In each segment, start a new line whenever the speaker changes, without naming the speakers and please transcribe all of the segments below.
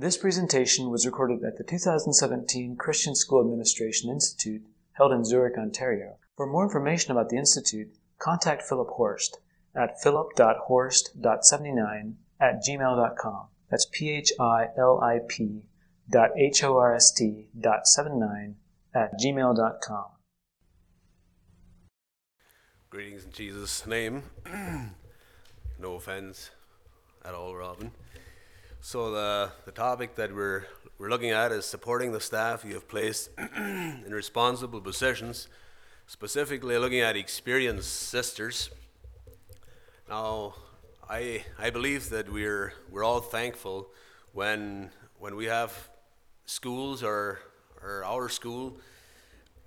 This presentation was recorded at the 2017 Christian School Administration Institute held in Zurich, Ontario. For more information about the Institute, contact Philip Horst at philip.horst.79 at gmail.com. That's P H I L I P dot H O R S T dot 79 at gmail.com.
Greetings in Jesus' name. no offense at all, Robin. So the the topic that we're we're looking at is supporting the staff you have placed in responsible positions, specifically looking at experienced sisters. Now, I I believe that we're we're all thankful when when we have schools or or our school,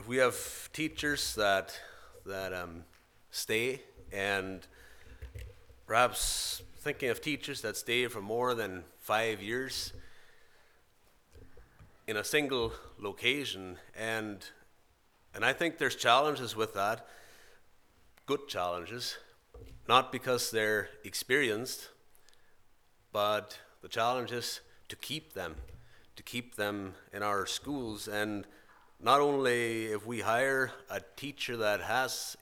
if we have teachers that that um, stay and perhaps thinking of teachers that stay for more than five years in a single location and and I think there's challenges with that good challenges not because they're experienced but the challenge is to keep them to keep them in our schools and not only if we hire a teacher that has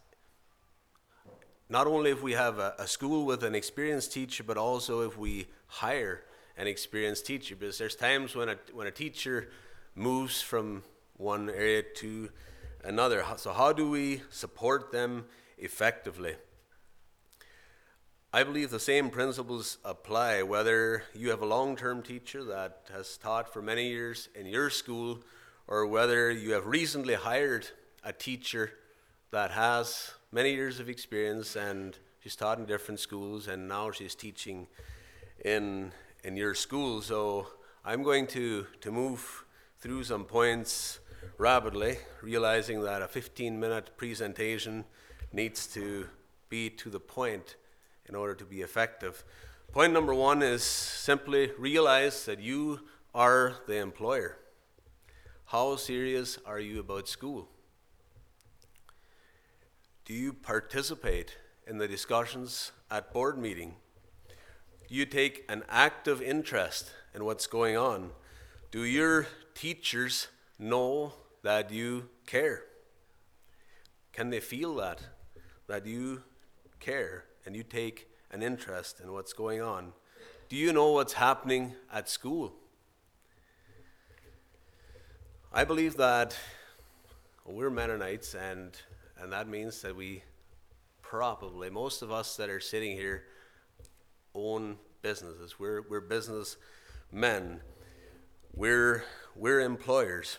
not only if we have a, a, school with an experienced teacher, but also if we hire an experienced teacher. Because there's times when a, when a teacher moves from one area to another. So, how do we support them effectively? I believe the same principles apply whether you have a long term teacher that has taught for many years in your school or whether you have recently hired a teacher that has many years of experience and she's taught in different schools and now she's teaching in in your school. So I'm going to, to move through some points rapidly, realizing that a 15 minute presentation needs to be to the point in order to be effective. Point number one is simply realize that you are the employer. How serious are you about school? Do you participate in the discussions at board meeting? Do you take an active interest in what's going on? Do your teachers know that you care? Can they feel that? That you care and you take an interest in what's going on? Do you know what's happening at school? I believe that we're Mennonites and and that means that we probably, most of us that are sitting here, own businesses. We're, we're business men. We're, we're employers.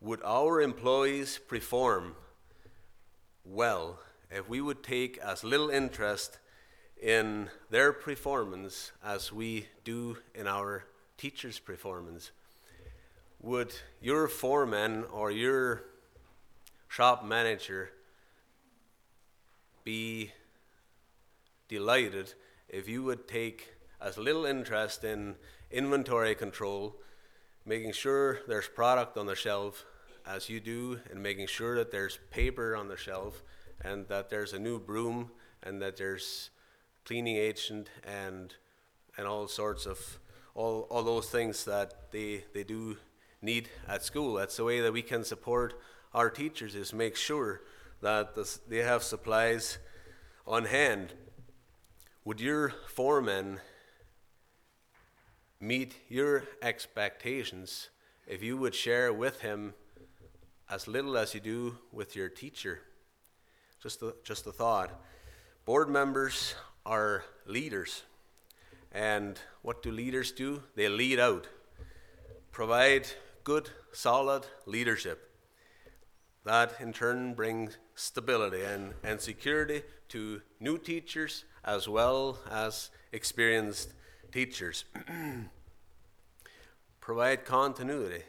Would our employees perform well if we would take as little interest in their performance as we do in our teachers' performance? Would your foreman or your shop manager be delighted if you would take as little interest in inventory control, making sure there's product on the shelf as you do, and making sure that there's paper on the shelf, and that there's a new broom, and that there's cleaning agent, and and all sorts of all all those things that they they do need at school. That's the way that we can support our teachers is make sure that they have supplies on hand. Would your foreman meet your expectations if you would share with him as little as you do with your teacher? Just a, just a thought. Board members are leaders. And what do leaders do? They lead out, provide good, solid leadership. That in turn brings stability and, and security to new teachers as well as experienced teachers. Provide continuity.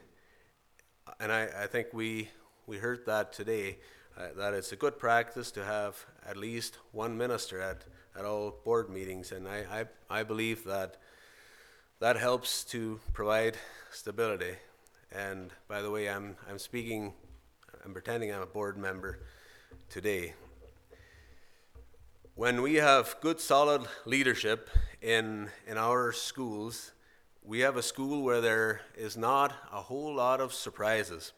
And I, I think we, we heard that today, uh, that it's a good practice to have at least one minister at, at all board meetings. And I, I, I believe that that helps to provide stability. And by the way, I'm, I'm speaking I'm pretending I'm a board member today. When we have good, solid leadership in, in our schools, we have a school where there is not a whole lot of surprises.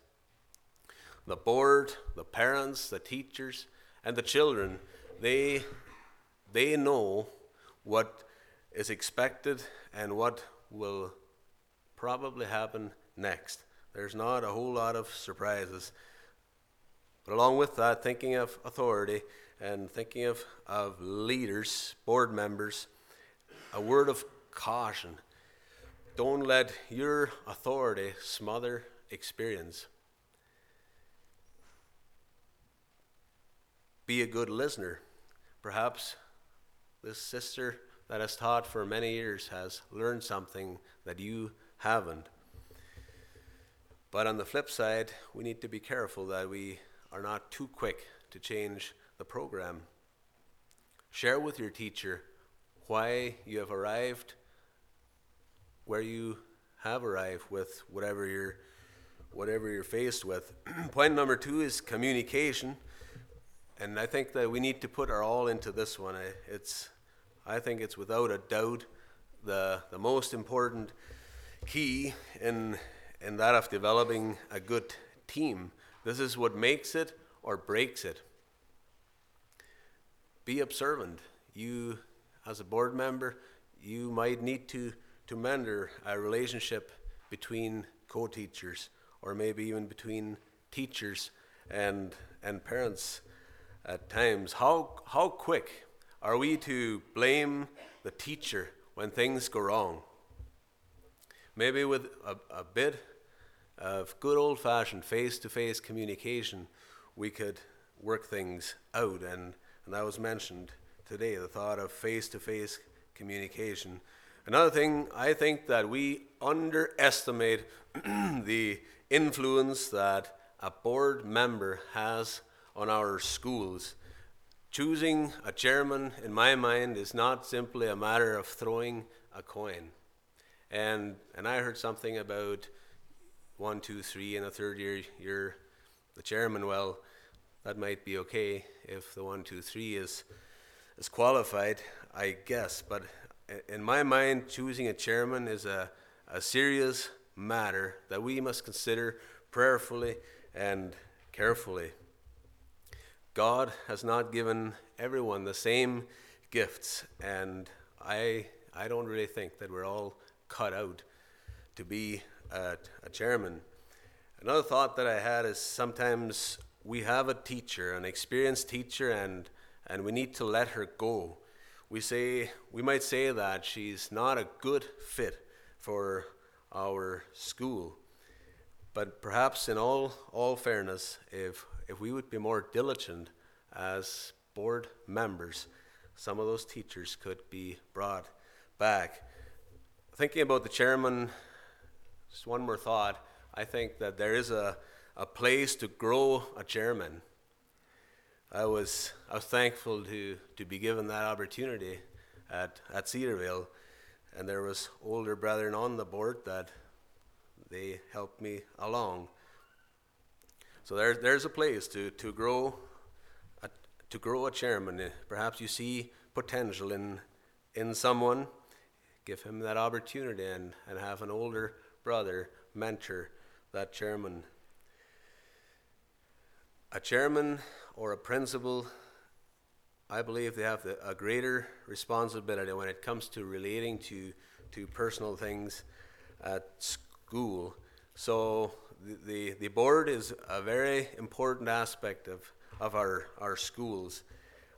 The board, the parents, the teachers, and the children, they, they know what is expected and what will probably happen next. There's not a whole lot of surprises. But along with that, thinking of authority and thinking of, of leaders, board members, a word of caution. Don't let your authority smother experience. Be a good listener. Perhaps this sister that has taught for many years has learned something that you haven't. But on the flip side, we need to be careful that we are not too quick to change the program. Share with your teacher why you have arrived where you have arrived with whatever you're whatever you're faced with. Point number two is communication, and I think that we need to put our all into this one. It's I think it's without a doubt the the most important key in in that of developing a good team. This is what makes it or breaks it. Be observant. You, as a board member, you might need to, to mentor a relationship between co teachers or maybe even between teachers and, and parents at times. How, how quick are we to blame the teacher when things go wrong? Maybe with a, a bit of good old fashioned face to face communication, we could work things out. And, and that was mentioned today the thought of face to face communication. Another thing, I think that we underestimate the influence that a board member has on our schools. Choosing a chairman, in my mind, is not simply a matter of throwing a coin. And, and I heard something about one, two, three, and a third year, you're the chairman. Well, that might be okay if the one, two, three is, is qualified, I guess. But in my mind, choosing a chairman is a, a serious matter that we must consider prayerfully and carefully. God has not given everyone the same gifts, and I, I don't really think that we're all cut out to be a, a chairman. Another thought that I had is sometimes we have a teacher, an experienced teacher, and, and we need to let her go. We say we might say that she's not a good fit for our school. But perhaps in all, all fairness, if, if we would be more diligent as board members, some of those teachers could be brought back thinking about the chairman, just one more thought. I think that there is a, a place to grow a chairman. I was I was thankful to to be given that opportunity at at Cedarvale, and there was older brethren on the board that they helped me along. So there's there's a place to to grow a, to grow a chairman. Perhaps you see potential in in someone give him that opportunity and, and have an older brother mentor that chairman. A chairman or a principal, I believe they have a greater responsibility when it comes to relating to, to personal things at school. So the, the, the board is a very important aspect of, of our, our schools.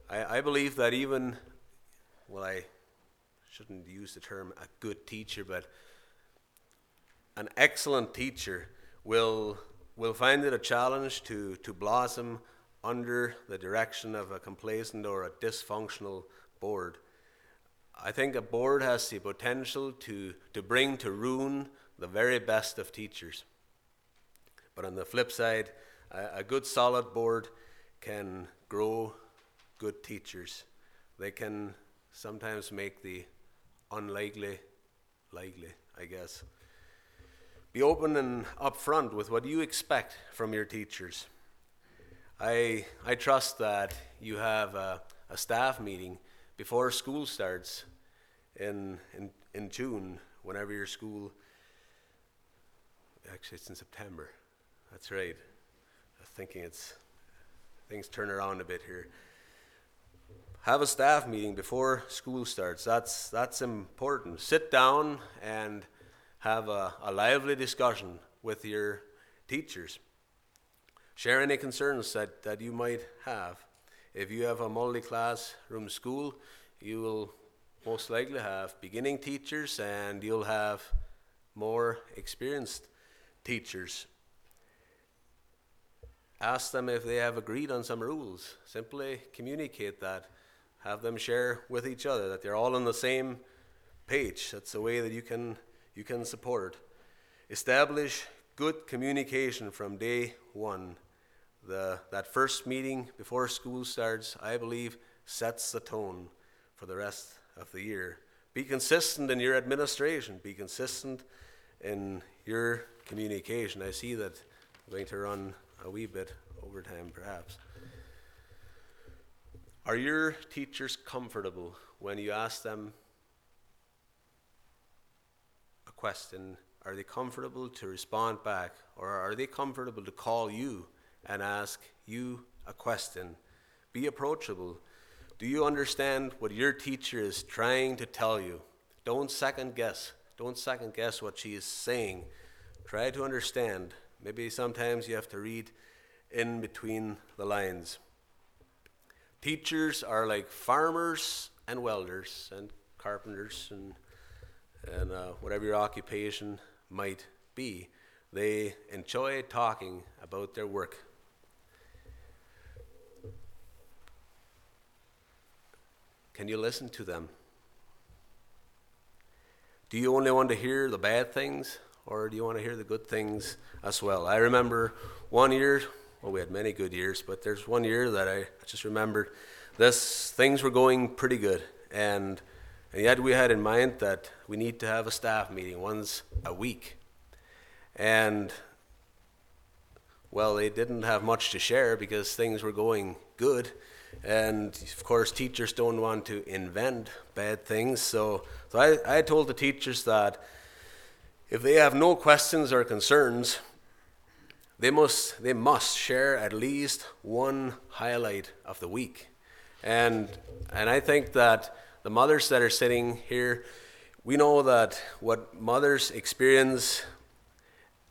I, I believe that even, well, I shouldn't use the term a good teacher, but an excellent teacher will will find it a challenge to, to blossom under the direction of a complacent or a dysfunctional board. I think a board has the potential to, to bring to ruin the very best of teachers. But on the flip side, a, a good solid board can grow good teachers. They can sometimes make the unlikely, likely, I guess. Be open and upfront with what you expect from your teachers. I, I trust that you have a, a staff meeting before school starts in, in, in June whenever your school, actually, it's in September. That's right. I'm thinking it's things turn around a bit here. Have a staff meeting before school starts. That's that's important. Sit down and have a, a lively discussion with your teachers. Share any concerns that, that you might have. If you have a multi classroom school, you will most likely have beginning teachers and you'll have more experienced teachers. Ask them if they have agreed on some rules. Simply communicate that. Have them share with each other that they're all on the same page. That's the way that you can you can support. Establish good communication from day one. The, that first meeting before school starts, I believe, sets the tone for the rest of the year. Be consistent in your administration. Be consistent in your communication. I see that I'm going to run a wee bit over time, perhaps. Are your teachers comfortable when you ask them a question? Are they comfortable to respond back? Or are they comfortable to call you and ask you a question? Be approachable. Do you understand what your teacher is trying to tell you? Don't second guess. Don't second guess what she is saying. Try to understand. Maybe sometimes you have to read in between the lines. Teachers are like farmers and welders and carpenters and, and uh, whatever your occupation might be. They enjoy talking about their work. Can you listen to them? Do you only want to hear the bad things, or do you want to hear the good things as well? I remember one year, well, we had many good years, but there's one year that I just remembered this things were going pretty good, and and yet we had in mind that we need to have a staff meeting once a week, and well, they didn't have much to share because things were going good and of course, teachers don't want to invent bad things. So, so I, I told the teachers that if they have no questions or concerns, they must, they must share at least one highlight of the week. And, and I think that the mothers that are sitting here, we know that what mothers experience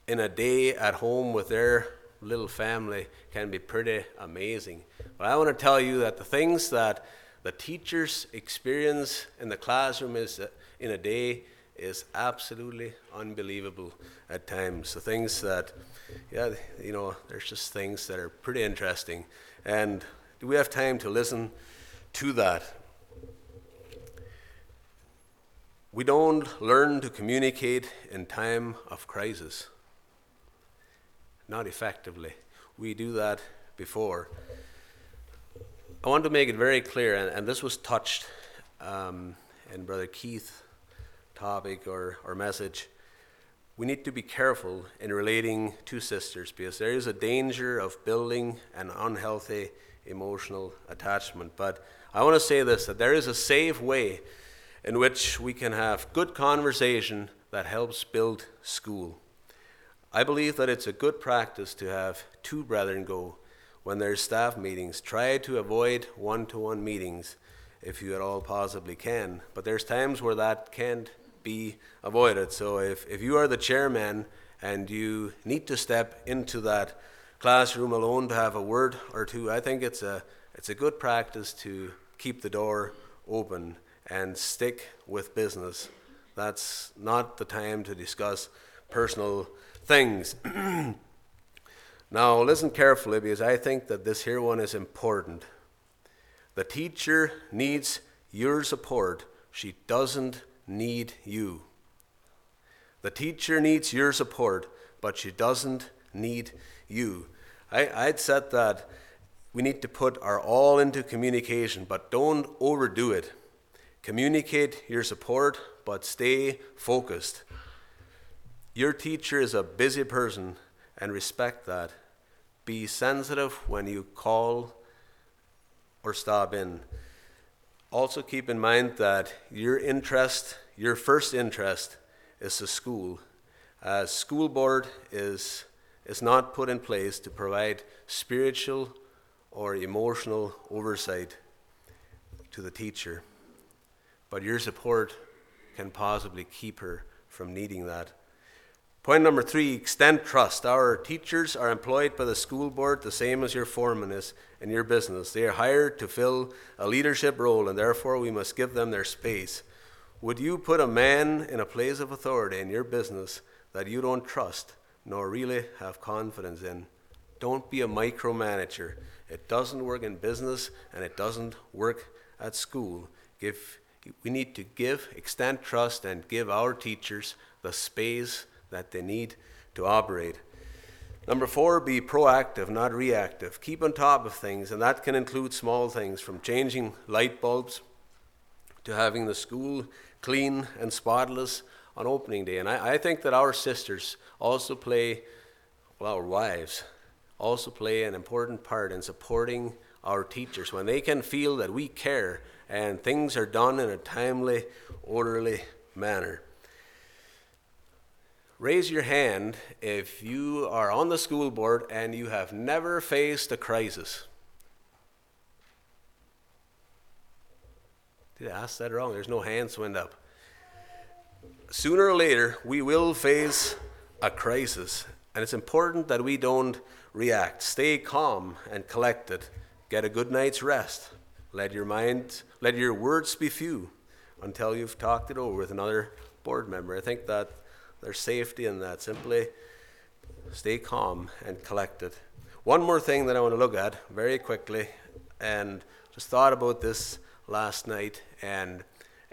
in a day at home with their little family can be pretty amazing. But I want to tell you that the things that the teachers experience in the classroom is in a day is absolutely unbelievable at times. The things that, yeah, you know, there's just things that are pretty interesting. And do we have time to listen to that? We don't learn to communicate in time of crisis not effectively. We do that before. I want to make it very clear, and, and this was touched um, in Brother Keith's topic or, or message. We need to be careful in relating to sisters because there is a danger of building an unhealthy emotional attachment. But I want to say this that there is a safe way in which we can have good conversation that helps build school. I believe that it's a good practice to have two brethren go when there's staff meetings. Try to avoid one to one meetings if you at all possibly can. But there's times where that can't be avoided. So if, if you are the chairman and you need to step into that classroom alone to have a word or two, I think it's a, it's a good practice to keep the door open and stick with business. That's not the time to discuss personal things. now, listen carefully because I think that this here one is important. The teacher needs your support, she doesn't need you. The teacher needs your support, but she doesn't need you. I, I'd said that we need to put our all into communication, but don't overdo it. Communicate your support, but stay focused. Your teacher is a busy person and respect that. Be sensitive when you call or stop in. Also, keep in mind that your interest, your first interest, is the school. A school board is, is not put in place to provide spiritual or emotional oversight to the teacher, but your support can possibly keep her from needing that. Point number three extend trust. Our teachers are employed by the school board the same as your foreman is in your business. They are hired to fill a leadership role, and therefore we must give them their space. Would you put a man in a place of authority in your business that you don't trust nor really have confidence in? Don't be a micromanager. It doesn't work in business and it doesn't work at school. Give, we need to give, extend trust, and give our teachers the space that they need to operate. Number four, be proactive, not reactive. Keep on top of things, and that can include small things from changing light bulbs to having the school clean and spotless on opening day. And I, I think that our sisters also play, well, our wives also play an important part in supporting our teachers when they can feel that we care and things are done in a timely, orderly manner. Raise your hand if you are on the school board and you have never faced a crisis. Did I ask that wrong? There's no hands went up. Sooner or later, we will face a crisis, and it's important that we don't react. Stay calm and collected. Get a good night's rest. Let your mind, let your words be few until you've talked it over with another board member. I think that there's safety in that. Simply stay calm and collected. One more thing that I want to look at very quickly, and just thought about this last night and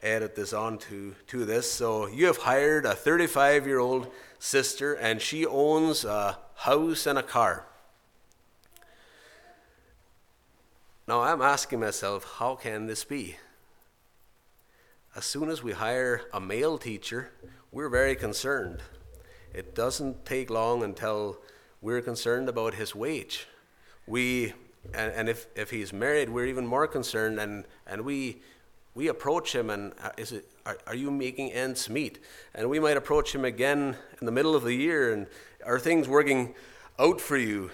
added this on to, to this. So you have hired a 35 year old sister, and she owns a house and a car. Now I'm asking myself, how can this be? As soon as we hire a male teacher, we're very concerned. It doesn't take long until we're concerned about his wage. We, and, and if, if he's married, we're even more concerned, and, and we, we approach him and uh, is it, are, are you making ends meet? And we might approach him again in the middle of the year, and are things working out for you?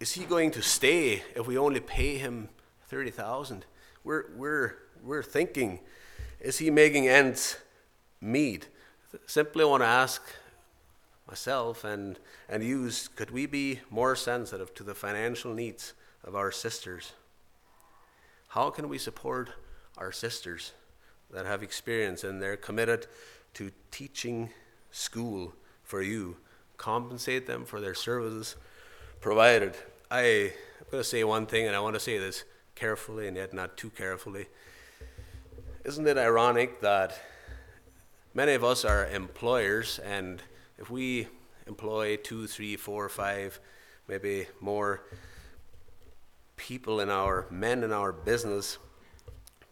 Is he going to stay if we only pay him 30,000? We're, we're, we're thinking, is he making ends meet? simply want to ask myself and, and use could we be more sensitive to the financial needs of our sisters? How can we support our sisters that have experience and they're committed to teaching school for you? Compensate them for their services provided. I, I'm going to say one thing, and I want to say this carefully and yet not too carefully. Isn't it ironic that Many of us are employers, and if we employ two, three, four, five, maybe more people in our men in our business,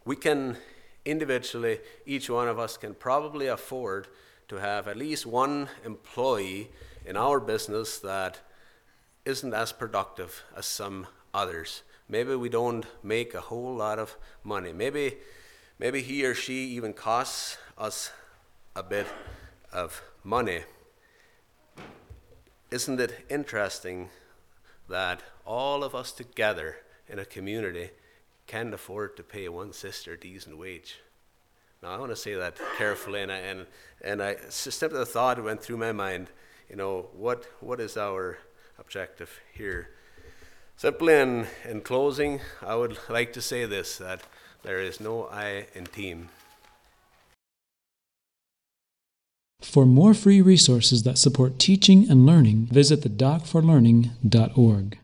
we can individually, each one of us can probably afford to have at least one employee in our business that isn't as productive as some others. Maybe we don't make a whole lot of money. Maybe maybe he or she even costs us a bit of money. Isn't it interesting that all of us together in a community can afford to pay one sister a decent wage? Now, I want to say that carefully, and I, and, and I simply the thought went through my mind, you know, what, what is our objective here? Simply in, in closing, I would like to say this that there is no I in team.
For more free resources that support teaching and learning, visit the docforlearning.org.